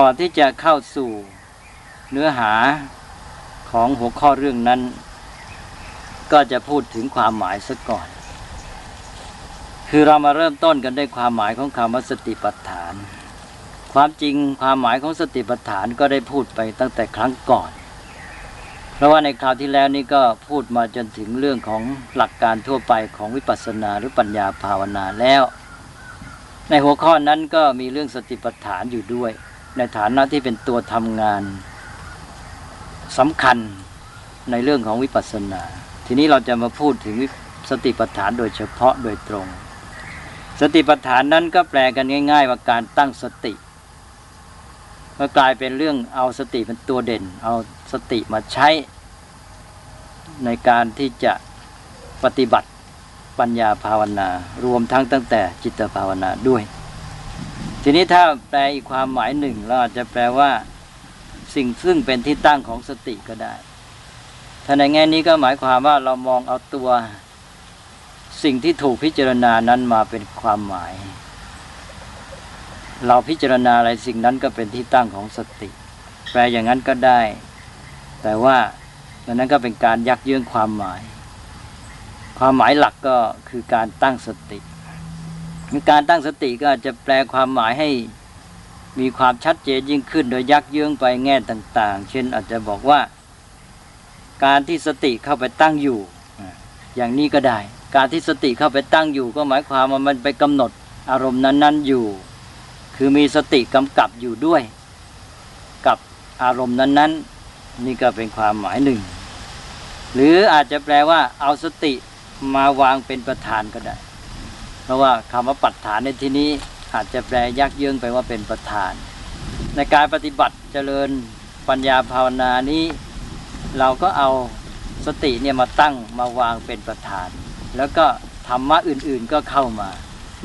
ก่อนที่จะเข้าสู่เนื้อหาของหัวข้อเรื่องนั้น ก็จะพูดถึงความหมายซะก่อน คือเรามาเริ่มต้นกันด้วยความหมายของคำว่าสติปัฏฐาน ความจริงความหมายของสติปัฏฐานก็ได้พูดไปตั้งแต่ครั้งก่อน เพราะว่าในคราวที่แล้วนี้ก็พูดมาจนถึงเรื่องของหลักการทั่วไปของวิปัสสนาหรือปัญญาภาวนาแล้ว ในหัวข้อนั้นก็มีเรื่องสติปัฏฐานอยู่ด้วย ในฐานะที่เป็นตัวทำงานสำคัญในเรื่องของวิปัสสนา ทีนี้เราจะมาพูดถึงสติปัฏฐานโดยเฉพาะโดยตรง สติปัฏฐานนั้นก็แปลกันง่าย ๆ ว่าการตั้งสติก็กลายเป็นเรื่องเอาสติเป็นตัวเด่น เอาสติมาใช้ในการที่จะปฏิบัติปัญญาภาวนารวมทั้งตั้งแต่จิตภาวนาด้วย ทีนี้ถ้าแปลอีกความหมายหนึ่งเราอาจจะแปลว่าสิ่งซึ่งเป็นที่ตั้งของสติก็ได้ ถ้าในแง่นี้ก็หมายความว่าเรามองเอาตัว สิ่งที่ถูกพิจารณานั้นมาเป็นความหมาย เราพิจารณาอะไรสิ่งนั้นก็เป็นที่ตั้งของสติ แปลอย่างนั้นก็ได้ แต่ว่านั้นก็เป็นการยักเยื้องความหมาย ความหมายหลักก็คือการตั้งสติ การตั้งสติก็อาจจะแปลความหมายให้มีความชัดเจนยิ่งขึ้น โดยยักเยื้องไปแง่ต่าง ๆ เช่นอาจจะบอกว่า การที่สติเข้าไปตั้งอยู่ อย่างนี้ก็ได้ การที่สติเข้าไปตั้งอยู่ ก็หมายความว่ามันไปกำหนดอารมณ์นั้น ๆอยู่ คือมีสติกำกับอยู่ด้วย กับอารมณ์นั้น ๆ นี่ก็เป็นความหมายหนึ่ง หรืออาจจะแปลว่าเอาสติมาวางเป็นประธานก็ได้ ราะว่าคำว่าปัจฐานในที่นี้อาจจะแปลยักเยื้องไปว่าเป็นประธาน ในการปฏิบัติเจริญปัญญาภาวนานี้ เราก็เอาสติเนี่ยมาตั้งมาวางเป็นประธาน แล้วก็ธรรมะอื่นๆก็เข้ามา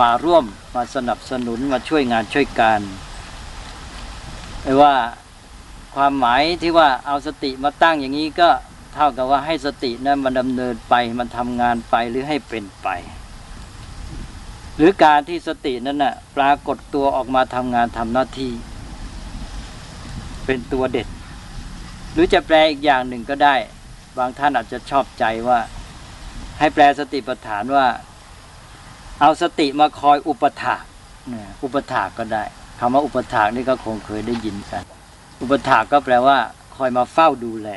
มาร่วมมาสนับสนุนมาช่วยงานช่วยการไม่ว่าความหมายที่ว่าเอาสติมาตั้งอย่างนี้ก็เท่ากับว่าให้สตินั้นมันดำเนินไปมันทำงานไปหรือให้เป็นไป หรือการที่สตินั้นน่ะปรากฏตัวออกมาทำงานทำหน้าที่ เป็นตัวเด็ด หรือจะแปลอีกอย่างหนึ่งก็ได้ บางท่านอาจจะชอบใจว่า ให้แปลสติปัฏฐานว่า เอาสติมาคอยอุปถากอุปถากก็ได้คำว่าอุปถากนี่ก็คงเคยได้ยินกัน อุปถากก็แปลว่า คอยมาเฝ้าดูแล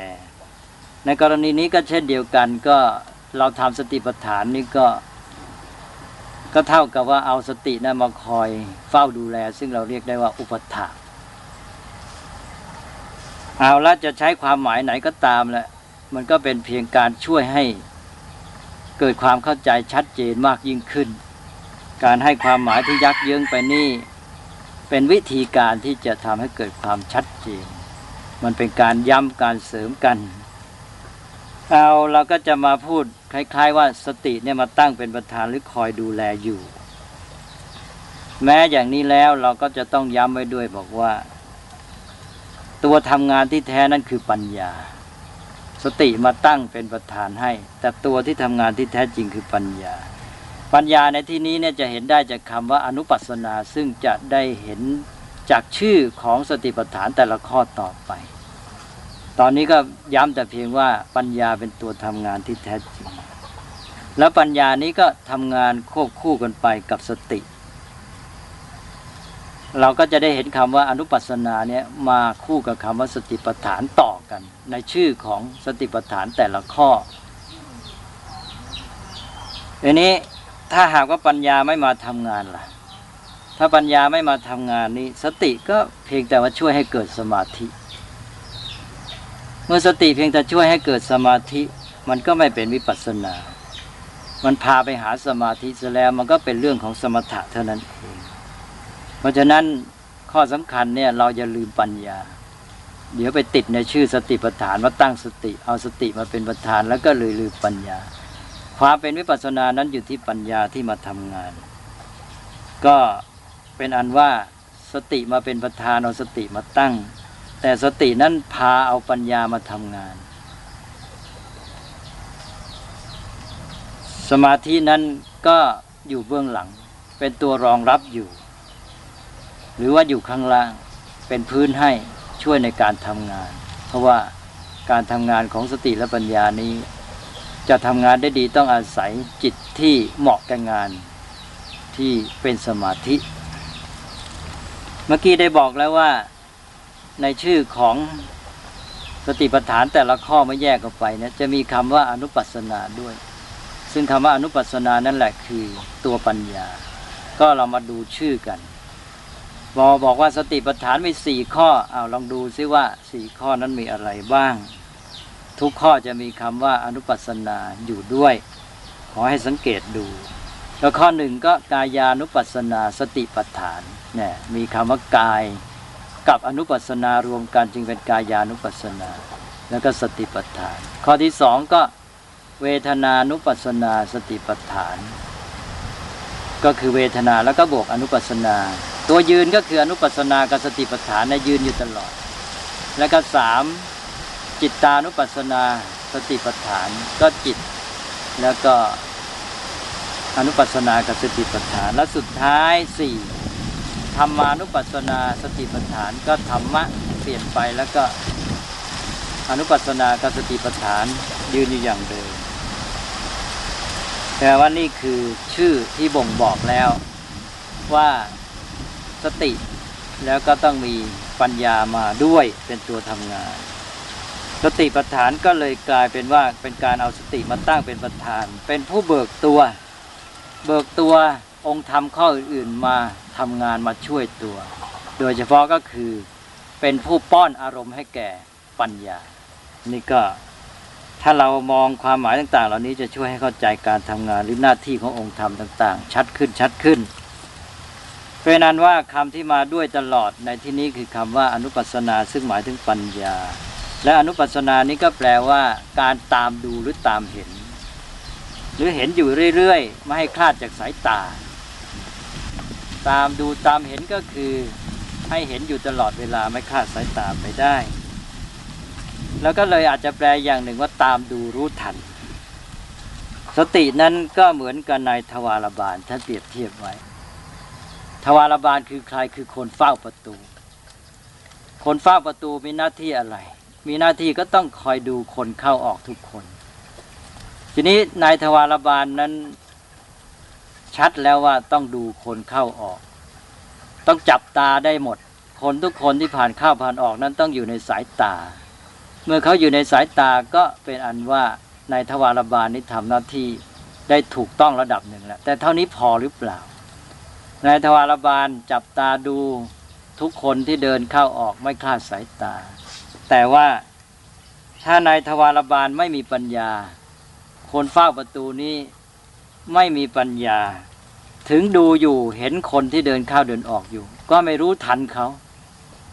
ในกรณีนี้ก็เช่นเดียวกันก็เราทำสติปัฏฐานนี่ก็ ก็เท่ากับว่าเอาสตินะมาคอยเฝ้าดูแล ซึ่งเราเรียกได้ว่าอุปถาเอาละจะใช้ความหมายไหนก็ตามแหละมันก็เป็นเพียงการช่วยให้เกิดความเข้าใจชัดเจนมากยิ่งขึ้น การให้ความหมายที่ยักเยื้องไปนี่ เป็นวิธีการที่จะทำให้เกิดความชัดเจน มันเป็นการย้ำการเสริมกัน เอาเราก็จะมาพูดคล้าย ๆ ว่าสติเนี่ยมาตั้งเป็นประธานหรือคอยดูแลอยู่ แม้อย่างนี้แล้วเราก็จะต้องย้ำไว้ด้วยบอกว่า ตัวทำงานที่แท้นั้นคือปัญญา สติมาตั้งเป็นประธานให้ แต่ตัวที่ทำงานที่แท้จริงคือปัญญา ปัญญาในที่นี้เนี่ยจะเห็นได้จากคำว่าอนุปัสนาซึ่งจะได้เห็นจากชื่อของสติปัฏฐานแต่ละข้อต่อไป ตอนนี้ก็ย้ำแต่เพียงว่าปัญญาเป็นตัวทำงานที่แท้จริง แล้วปัญญานี้ก็ทำงานควบคู่กันไปกับสติ เราก็จะได้เห็นคำว่าอนุปัสสนาเนี่ยมาคู่กับคำว่าสติปัฏฐานต่อกัน ในชื่อของสติปัฏฐานแต่ละข้อทีนี้ถ้าหากว่าปัญญาไม่มาทำงานล่ะ ถ้าปัญญาไม่มาทำงานนี้ สติก็เพียงแต่ว่าช่วยให้เกิดสมาธิ เมื่อสติเพียงแต่ช่วยให้เกิดสมาธิ มันก็ไม่เป็นวิปัสสนา มันพาไปหาสมาธิซะแล้วมันก็เป็นเรื่องของสมถะเท่านั้นเองเพราะฉะนั้นข้อสำคัญเนี่ยเราอย่าลืมปัญญา เดี๋ยวไปติดในชื่อสติปัฏฐานว่าตั้งสติ เอาสติมาเป็นประธานแล้วก็เลยลืมปัญญา ความเป็นวิปัสสนานั้นอยู่ที่ปัญญาที่มาทำงาน ก็เป็นอันว่าสติมาเป็นประธานเอาสติมาตั้ง แต่สตินั้นพาเอาปัญญามาทำงาน สมาธินั้นก็อยู่เบื้องหลัง เป็นตัวรองรับอยู่ หรือว่าอยู่ข้างล่างเป็นพื้นให้ช่วยในการทำงาน เพราะว่าการทำงานของสติและปัญญานี้ จะทำงานได้ดีต้องอาศัยจิตที่เหมาะกับงานที่เป็นสมาธิ เมื่อกี้ได้บอกแล้วว่า ในชื่อของสติปัฏฐานแต่ละข้อไม่แยกออกไปเนี่ยจะมีคำว่าอนุปัสนาด้วย ซึ่งคำว่าอนุปัสนานั่นแหละคือตัวปัญญา ก็เรามาดูชื่อกันบอบอกว่าสติปัฏฐานมีสี่ข้อเอาลองดูซิว่าสี่ข้อนั้นมีอะไรบ้าง ทุกข้อจะมีคำว่าอนุปัสนาอยู่ด้วย ขอให้สังเกตดูแล้วข้อหนึ่งก็กายานุปัสสนาสติปัฏฐานเนี่ยมีคำว่ากาย กับอนุปัสนารวมกันจึงเป็นกายานุปัสนา แล้วก็สติปัฏฐาน ข้อที่สองก็เวทนานุปัสนาสติปัฏฐาน ก็คือเวทนาแล้วก็บวกอนุปัสนา ตัวยืนก็คืออนุปัสนากับสติปัฏฐานนะยืนอยู่ตลอด แล้วก็สามจิตตานุปัสนาสติปัฏฐานก็จิตแล้วก็อนุปัสสนากับสติปัฏฐานและสุดท้ายสี่ ธรรมานุปัสสนาสติปัฏฐานก็ธรรมะเปลี่ยนไปแล้วก็อนุปัสสนากับสติปัฏฐานยืนอยู่อย่างเดิมแต่ว่านี่คือชื่อที่บ่งบอกแล้วว่าสติแล้วก็ต้องมีปัญญามาด้วยเป็นตัวทำงาน สติปัฏฐานก็เลยกลายเป็นว่าเป็นการเอาสติมาตั้งเป็นประธาน เป็นผู้เบิกตัว เบิกตัว องค์ธรรมข้ออื่นๆมาทำงานมาช่วยตัว โดยเฉพาะก็คือเป็นผู้ป้อนอารมณ์ให้แก่ปัญญา นี่ก็ถ้าเรามองความหมายต่างๆ เหล่านี้จะช่วยให้เข้าใจการทำงานหรือหน้าที่ขององค์ธรรมต่าง ๆ ชัดขึ้นชัดขึ้นเพราะนั้นว่าคำที่มาด้วยตลอดในที่นี้คือคำว่าอนุปัสนาซึ่งหมายถึงปัญญา และอนุปัสสนานี้ก็แปลว่า การตามดูหรือตามเห็น หรือเห็นอยู่เรื่อยๆไม่ให้คลาดจากสายตา ตามดูตามเห็นก็คือให้เห็นอยู่ตลอดเวลาไม่คาดสายตาไปได้ แล้วก็เลยอาจจะแปลอย่างหนึ่งว่าตามดูรู้ทัน สตินั้นก็เหมือนกับนายทวารบาลท่านเปรียบเทียบไว้ ทวารบาลคือใครคือคนเฝ้าประตู คนเฝ้าประตูมีหน้าที่อะไร มีหน้าที่ก็ต้องคอยดูคนเข้าออกทุกคน ทีนี้นายทวารบาลนั้น ชัดแล้วว่าต้องดูคนเข้าออก ต้องจับตาได้หมด คนทุกคนที่ผ่านเข้าผ่านออกนั้นต้องอยู่ในสายตา เมื่อเขาอยู่ในสายตาก็เป็นอันว่านายทวารบาลนี้ทำหน้าที่ได้ถูกต้องระดับหนึ่งแล้วแต่เท่านี้พอหรือเปล่านายทวารบาลจับตาดูทุกคนที่เดินเข้าออกไม่คลาดสายตา แต่ว่าถ้านายทวารบาลไม่มีปัญญา คนเฝ้าประตูนี้ ไม่มีปัญญา ถึงดูอยู่เห็นคนที่เดินเข้าเดินออกอยู่ ก็ไม่รู้ทันเขา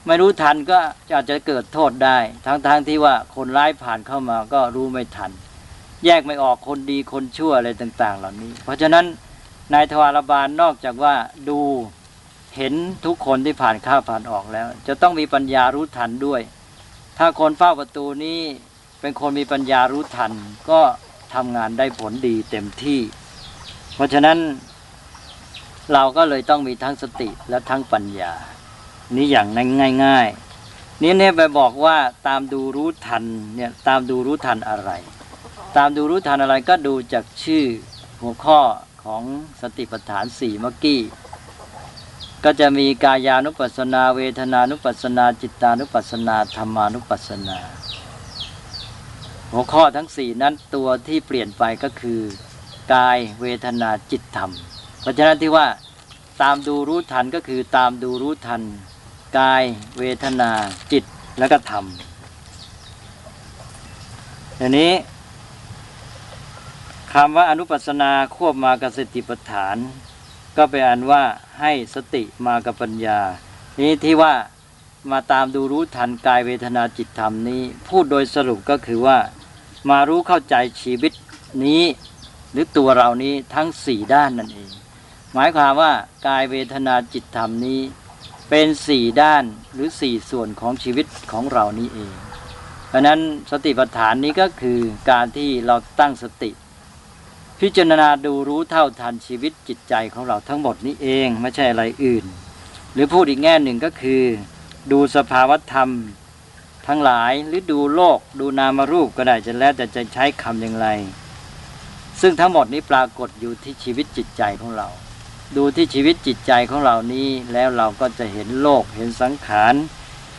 ไม่รู้ทันก็อาจจะเกิดโทษได้ ทั้งๆทที่ว่าคนร้ายผ่านเข้ามาก็รู้ไม่ทัน แยกไม่ออกคนดีคนชั่วอะไรต่าง ๆ เหล่านี้ เพราะฉะนั้นนายทวารบาลนอกจากว่าดูเห็นทุกคนที่ผ่านเข้าผ่านออกแล้ว จะต้องมีปัญญารู้ทันด้วย ถ้าคนเฝ้าประตูนี้เป็นคนมีปัญญารู้ทัน ก็ทำงานได้ผลดีเต็มที่ ราะฉะนั้นเราก็เลยต้องมีทั้งสติและทั้งปัญญา นี่อย่างง่าย ๆ นี่เนี่ยไปบอกว่าตามดูรู้ทันเนี่ยตามดูรู้ทันอะไร ตามดูรู้ทันอะไรก็ดูจากชื่อหัวข้อของสติปัฏฐานสี่เมื่อกี้ก็จะมีกายานุปัสนา เวทนานุปัสนา จิตานุปัสนาธรรมานุปัสสนา หัวข้อทั้งสี่นั้นตัวที่เปลี่ยนไปก็คือ กายเวทนาจิตธรรม เพราะฉะนั้นที่ว่าตามดูรู้ทันก็คือตามดูรู้ทัน กายเวทนาจิตแล้วก็ธรรมทีนี้คำว่าอนุปัสสนาควบมากับสติปัฏฐาน ก็เป็นอันว่าให้สติมากับปัญญา นี้ที่ว่ามาตามดูรู้ทันกายเวทนาจิตธรรมนี้ พูดโดยสรุปก็คือว่ามารู้เข้าใจชีวิตนี้ หรือตัวเรานี้ทั้งสี่ด้านนั่นเอง หมายความว่ากายเวทนาจิตธรรมนี้ เป็นสี่ด้านหรือสี่ส่วนของชีวิตของเรานี้เอง เพราะนั้นสติปัฏฐานนี้ก็คือการที่เราตั้งสติ พิจารณาดูรู้เท่าทันชีวิตจิตใจของเราทั้งหมดนี้เองไม่ใช่อะไรอื่น หรือพูดอีกแง่หนึ่งก็คือ ดูสภาวธรรมทั้งหลายหรือดูโลก ดูนามรูปก็ได้จะแล้วแต่จะใช้คำอย่างไร ซึ่งทั้งหมดนี้ปรากฏอยู่ที่ชีวิตจิตใจของเรา ดูที่ชีวิตจิตใจของเรานี้แล้วเราก็จะเห็นโลก เห็นสังขาร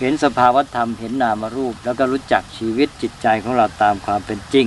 เห็นสภาวธรรมเห็นนามรูป แล้วก็รู้จักชีวิตจิตใจของเราตามความเป็นจริง